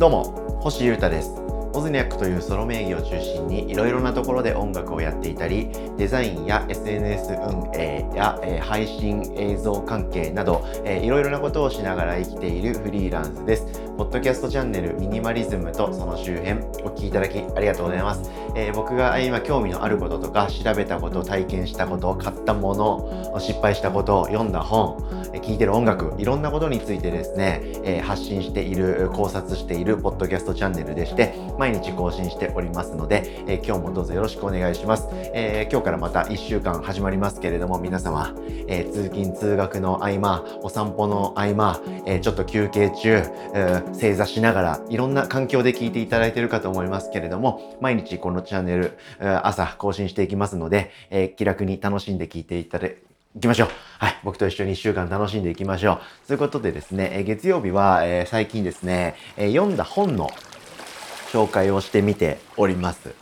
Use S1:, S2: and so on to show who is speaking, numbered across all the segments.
S1: どうも星優太です。オズニャックというソロ名義を中心にいろいろなところで音楽をやっていたりデザインや SNS 運営や、配信映像関係など、いろいろなことをしながら生きているフリーランスです。ポッドキャストチャンネルミニマリズムとその周辺お聞きいただきありがとうございます、えー、僕が今興味のあることとか調べたこと体験したこと買ったもの失敗したことを読んだ本聴いてる音楽いろんなことについてですね、え発信している考察しているポッドキャストチャンネルでして毎日更新しておりますので、えー、今日もどうぞよろしくお願いします、えー、今日からまた1週間始まりますけれども皆様、えー、通勤通学の合間お散歩の合間、えちょっと休憩中、え正座しながらいろんな環境で聞いていただいているかと思いますけれども毎日このチャンネル朝更新していきますので、え気楽に楽しんで聞いていただ行きましょう。はい。僕と一緒に一週間楽しんでいきましょう。ということでですね、月曜日は、えー、最近ですね、えー、読んだ本の紹介をしてみております。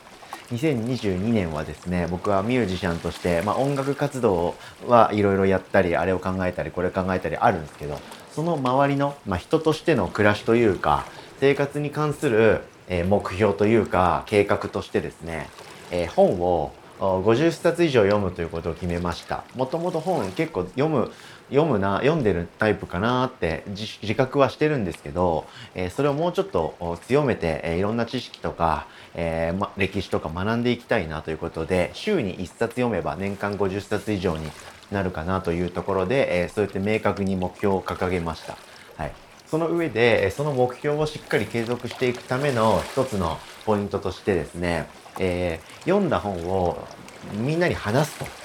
S1: 2022年はですね、僕はミュージシャンとして、まあ、音楽活動はいろいろやったり、あれを考えたり、これ考えたりあるんですけど、その周りの、まあ、人としての暮らしというか、生活に関する、え、目標というか、計画としてですね、えー、本を50冊以上読むということを決めました。もともと本結構読む読むな読んでるタイプかなって自覚はしてるんですけど、えー、それをもうちょっと強めて、えー、いろんな知識とか、えーま、歴史とか学んでいきたいなということで週に1冊読めば年間50冊以上になるかなというところで、えー、そうやって明確に目標を掲げました。はい、その上でその目標をしっかり継続していくための一つのポイントとしてですね、えー、読んだ本をみんなに話すと。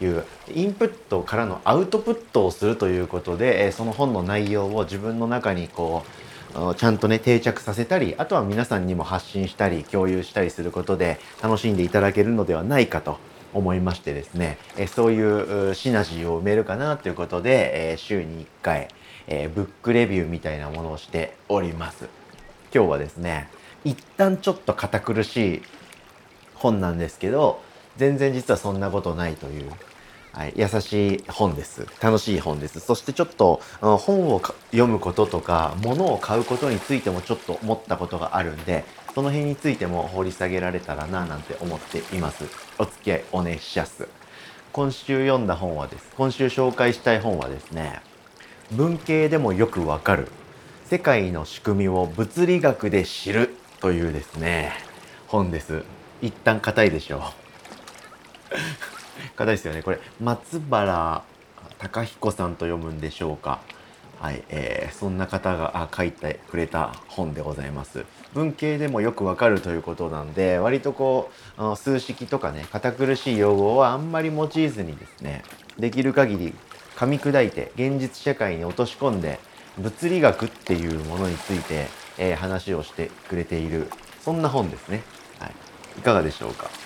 S1: いうインプットからのアウトプットをするということで、その本の内容を自分の中にこうちゃんとね定着させたりあとは皆さんにも発信したり共有したりすることで楽しんでいただけるのではないかと思いましてですね、そういうシナジーを埋めるかなということで、週に1回、ブックレビューみたいなものをしております。今日はですね一旦ちょっと堅苦しい本なんですけど全然実はそんなことないというはい、優しい本です。楽しい本です。そしてちょっと本を読むこととか物を買うことについてもちょっと思ったことがあるんでその辺についても掘り下げられたらななんて思っています。お付き合いお願いします。今週読んだ本はです。今週紹介したい本はですね文系でもよくわかる世界の仕組みを物理学で知るというですね本です。一旦硬いでしょう。方ですよね。これ松原隆彦さんと読むんでしょうか。はい、えー、そんな方が書いてくれた本でございます。文系でもよくわかるということなんで割とこうあの数式とかね堅苦しい用語はあんまり用いずにですねできる限り噛み砕いて現実社会に落とし込んで物理学っていうものについて、えー、話をしてくれているそんな本ですね、はい、いかがでしょうか。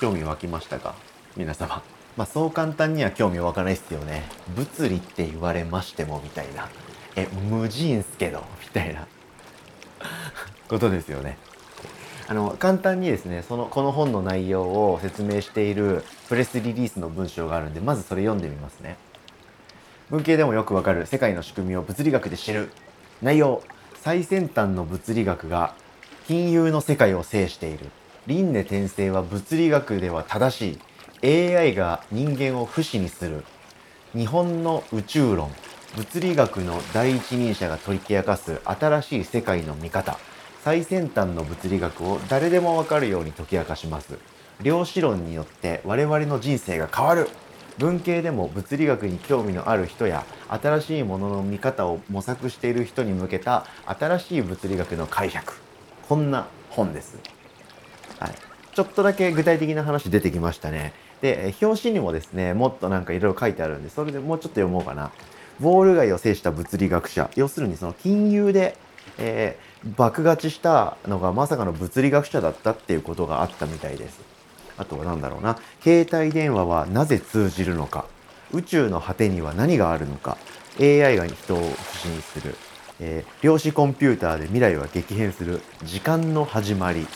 S1: 興味湧きましたか？皆様。まあそう簡単には興味湧かないっすよね。物理って言われましてもみたいな。え、無人っすけどみたいなことですよね。あの簡単にですねそのこの本の内容を説明しているプレスリリースの文章があるんでまずそれ読んでみますね文系でもよくわかる世界の仕組みを物理学で知る内容最先端の物理学が金融の世界を制している輪廻転生は物理学では正しい。AI が人間を不死にする。日本の宇宙論。物理学の第一人者が解き明かす新しい世界の見方。最先端の物理学を誰でもわかるように解き明かします。量子論によって我々の人生が変わる。文系でも物理学に興味のある人や新しいものの見方を模索している人に向けた新しい物理学の解釈。こんな本です、はい、ちょっとだけ具体的な話出てきましたねで、表紙にもですね、もっとなんかいろいろ書いてあるんで、それでもうちょっと読もうかな。ウォール街を制した物理学者。要するにその金融で、えー、爆勝ちしたのがまさかの物理学者だったっていうことがあったみたいです。あとは何だろうな。携帯電話はなぜ通じるのか。宇宙の果てには何があるのか。AI が人を不死にする。えー、量子コンピューターで未来は激変する。時間の始まり。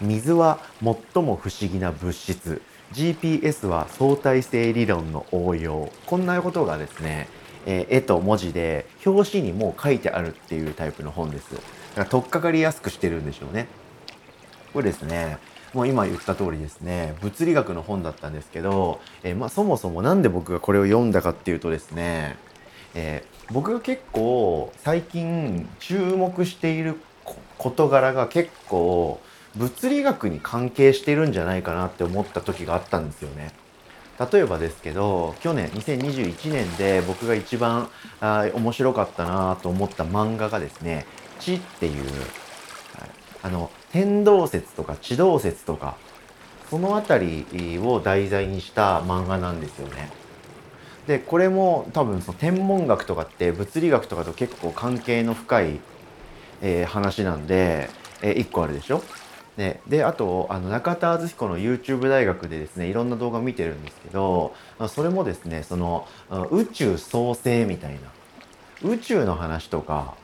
S1: 水は最も不思議な物質。GPS は相対性理論の応用こんなことがですねえ、絵と文字で表紙にもう書いてあるっていうタイプの本です。だから取っかかりやすくしてるんでしょうね。これですね、もう今言った通りですね、物理学の本だったんですけど、え、まあ、そもそも何で僕がこれを読んだかっていうとですね、えー、僕が結構最近注目している事柄が結構物理学に関係してるんじゃないかなって思った時があったんですよね。例えばですけど去年2021年で僕が一番あ面白かったなと思った漫画がですね「地」っていう、あの天動説とか地動説とかその辺りを題材にした漫画なんですよね。でこれも多分その天文学とかって物理学とかと結構関係の深い、えー、話なんで、えー、1個あるでしょ？ね、であとあの中田敦彦の YouTube 大学でですねいろんな動画見てるんですけどそれもですねその宇宙創生みたいな宇宙の話とか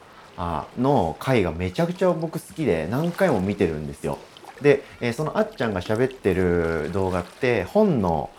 S1: の回がめちゃくちゃ僕好きで何回も見てるんですよ。で、えそのあっちゃんが喋ってる動画って本の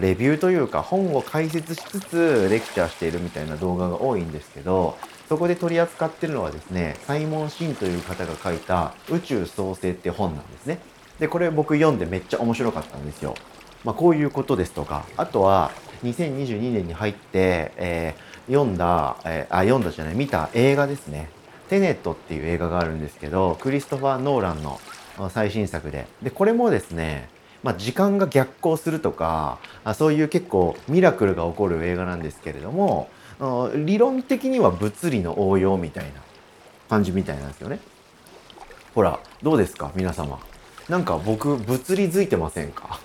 S1: レビューというか本を解説しつつレクチャーしているみたいな動画が多いんですけどそこで取り扱ってるのはですね、サイモン・シンという方が書いた宇宙創生って本なんですね。で、これ僕読んでめっちゃ面白かったんですよ。まあ、こういうことですとか、あとは2022年に入って、えー、読んだ、えー、あ、読んだじゃない、見た映画ですね。テネットっていう映画があるんですけど、クリストファー・ノーランの最新作で。で、これもですね、まあ、時間が逆行するとかあそういう結構ミラクルが起こる映画なんですけれども理論的には物理の応用みたいな感じみたいなんですよね。ほら、どうですか？皆様。なんか僕、物理づいてませんか？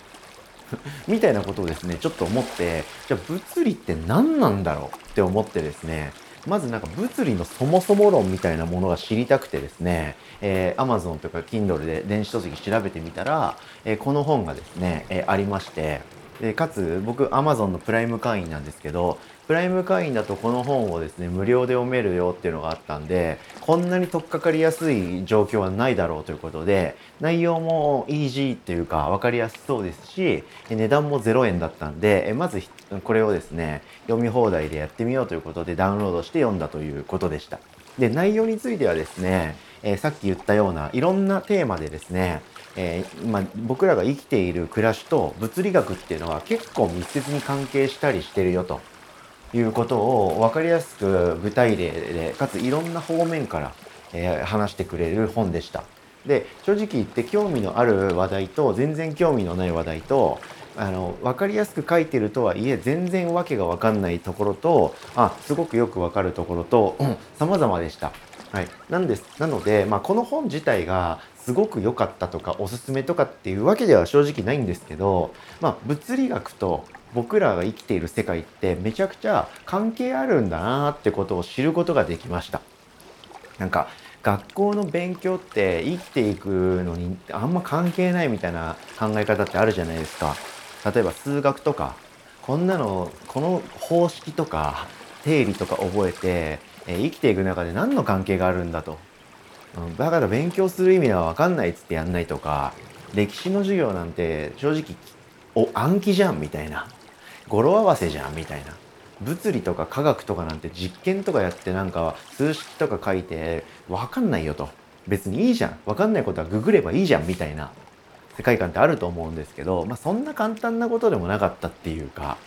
S1: みたいなことをですね、ちょっと思って、じゃあ物理って何なんだろうって思ってですね、まずなんか物理のそもそも論みたいなものが知りたくてですね、えー、Amazon とか Kindle で電子書籍調べてみたら、えー、この本がですね、えー、ありまして、でかつ僕 Amazon のプライム会員なんですけどプライム会員だとこの本をですね無料で読めるよっていうのがあったんでこんなに取っかかりやすい状況はないだろうということで内容もイージーっていうか分かりやすそうですし値段も0円だったんでまずこれをですね読み放題でやってみようということでダウンロードして読んだということでした。で内容についてはですね、えー、さっき言ったようないろんなテーマでですねえー、まあ、僕らが生きている暮らしと物理学っていうのは結構密接に関係したりしてるよということを分かりやすく具体例でかついろんな方面から、えー、話してくれる本でした。で正直言って興味のある話題と全然興味のない話題とあの分かりやすく書いてるとはいえ全然わけが分かんないところとあすごくよく分かるところと、うん、様々でした。はい、なんですなので、まあ、この本自体がすごく良かったとかおすすめとかっていうわけでは正直ないんですけど、まあ、物理学と僕らが生きている世界ってめちゃくちゃ関係あるんだなってことを知ることができました。なんか学校の勉強って生きていくのにあんま関係ないみたいな考え方ってあるじゃないですか。例えば数学とかこんなのこの方式とか定理とか覚えて、え生きていく中で何の関係があるんだと。うんだから勉強する意味は分かんないっつってやんないとか歴史の授業なんて正直お暗記じゃんみたいな。語呂合わせじゃんみたいな。物理とか科学とかなんて実験とかやってなんか数式とか書いて分かんないよと。別にいいじゃん。分かんないことはググればいいじゃんみたいな世界観ってあると思うんですけど、まあ、そんな簡単なことでもなかったっていうか。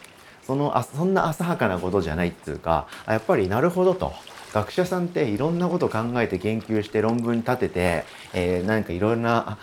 S1: そのあそんな浅はかなことじゃないっていうかやっぱりなるほどと学者さんっていろんなこと考えて研究して論文立てて、えー、何かいろんな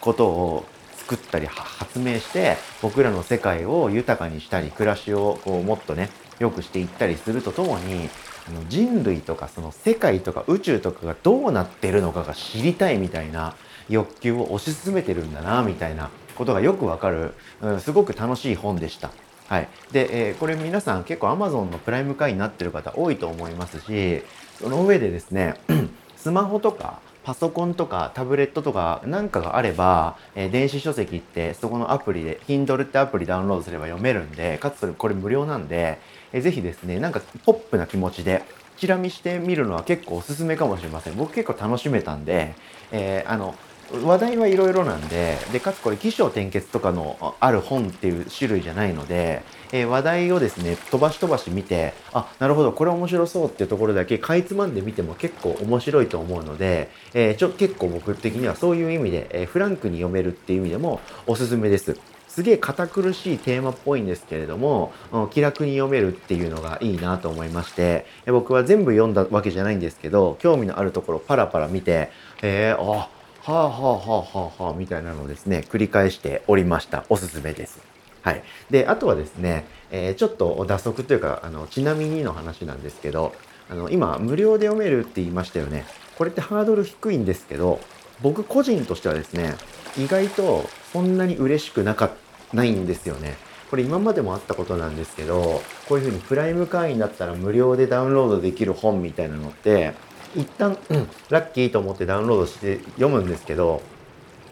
S1: ことを作ったり発明して僕らの世界を豊かにしたり暮らしをこうもっとね良くしていったりするとともにあの人類とかその世界とか宇宙とかがどうなってるのかが知りたいみたいな欲求を推し進めてるんだなみたいなことがよくわかる、うん、すごく楽しい本でした。はい、で、えー、これ皆さん結構 Amazon のプライム会員になってる方多いと思いますしその上でですね スマホとかパソコンとかタブレットとかなんかがあれば、えー、電子書籍ってそこのアプリで Kindle ってアプリダウンロードすれば読めるんでかつそれこれ無料なんで、えー、ぜひですねなんかポップな気持ちでチラ見してみるのは結構おすすめかもしれません。僕結構楽しめたんで、えー、あの話題はいろいろなんででかつこれ起承転結とかのある本っていう種類じゃないので、えー、話題をですね飛ばし飛ばし見てあなるほどこれ面白そうっていうところだけかいつまんで見ても結構面白いと思うので、えー、ちょ結構僕的にはそういう意味で、えー、フランクに読めるっていう意味でもおすすめです。すげえ堅苦しいテーマっぽいんですけれども、気楽に読めるっていうのがいいなと思いまして、僕は全部読んだわけじゃないんですけど、興味のあるところパラパラ見て、えー、あ、はあはあはあはあはあみたいなのをですね、繰り返しておりました。おすすめです。はい。で、あとはですね、えー、ちょっと打足というか、あの、ちなみにの話なんですけど、あの、今、無料で読めるって言いましたよね。これってハードル低いんですけど、僕個人としてはですね、意外とそんなに嬉しくなかないんですよね。これ今までもあったことなんですけど、こういうふうにプライム会員だったら無料でダウンロードできる本みたいなのって、一旦、うん、ラッキーと思ってダウンロードして読むんですけど、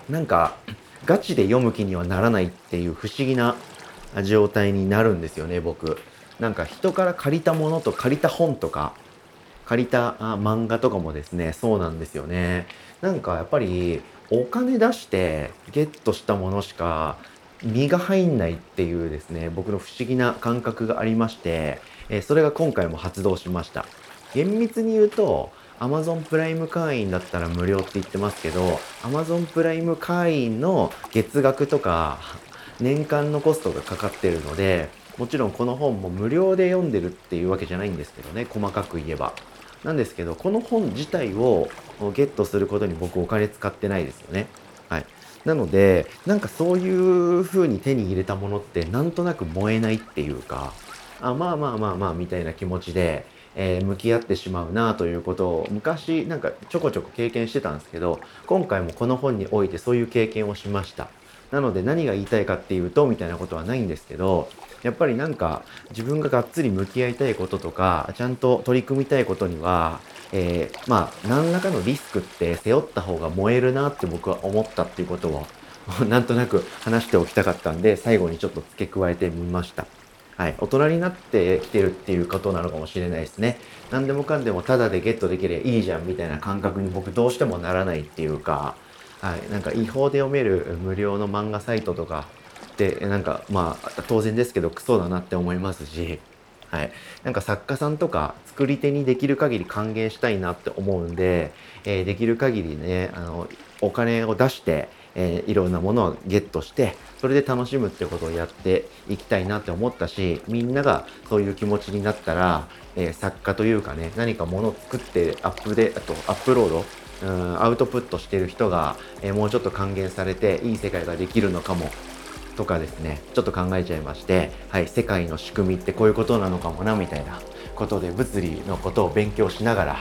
S1: なんか、ガチで読む気にはならないっていう不思議な状態になるんですよね、僕。なんか人から借りたものと借りた本とか、借りたあ漫画とかもですね、そうなんですよね。なんかやっぱりお金出してゲットしたものしか身が入んないっていうですね、僕の不思議な感覚がありまして、えそれが今回も発動しました。厳密に言うと、Amazon プライム会員だったら無料って言ってますけど、Amazon プライム会員の月額とか、年間のコストがかかってるので、もちろんこの本も無料で読んでるっていうわけじゃないんですけどね、細かく言えば。なんですけど、この本自体をゲットすることに僕お金使ってないですよね。はい。なので、なんかそういう風に手に入れたものってなんとなく燃えないっていうか、あまあまあまあまあみたいな気持ちで、え、向き合ってしまうなということを昔なんかちょこちょこ経験してたんですけど、今回もこの本においてそういう経験をしました。なので何が言いたいかっていうとみたいなことはないんですけど、やっぱりなんか自分ががっつり向き合いたいこととか、ちゃんと取り組みたいことには、えー、まあ、何らかのリスクって背負った方が燃えるなって僕は思ったっていうことを、なんとなく話しておきたかったんで、最後にちょっと付け加えてみました。はい。大人になってきてるっていうことなのかもしれないですね。何でもかんでもタダでゲットできればいいじゃんみたいな感覚に僕どうしてもならないっていうか、はい。なんか違法で読める無料の漫画サイトとかって、なんかまあ当然ですけどクソだなって思いますし、はい、なんか作家さんとか作り手にできる限り還元したいなって思うんで、えー、できる限りねあのお金を出して、えー、いろんなものをゲットしてそれで楽しむってことをやっていきたいなって思ったしみんながそういう気持ちになったら、えー、作家というかね何かものを作ってアップであとアップロードうんアウトプットしてる人が、えー、もうちょっと還元されていい世界ができるのかもとかですね、ちょっと考えちゃいまして、はい、世界の仕組みってこういうことなのかもな、みたいなことで物理のことを勉強しながら、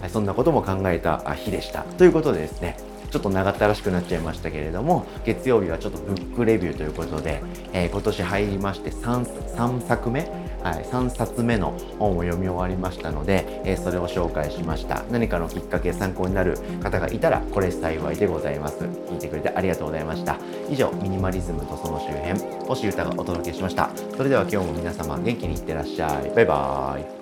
S1: はい、そんなことも考えた日でした。ということでですね、ちょっと長ったらしくなっちゃいましたけれども、月曜日はちょっとブックレビューということで、えー、今年入りまして 3, 3作目？はい、3冊目の本を読み終わりましたので、えー、それを紹介しました。何かのきっかけ参考になる方がいたらこれ幸いでございます。聞いてくれてありがとうございました。以上ミニマリズムとその周辺星歌がお届けしました。それでは今日も皆様元気にいってらっしゃい。バイバーイ。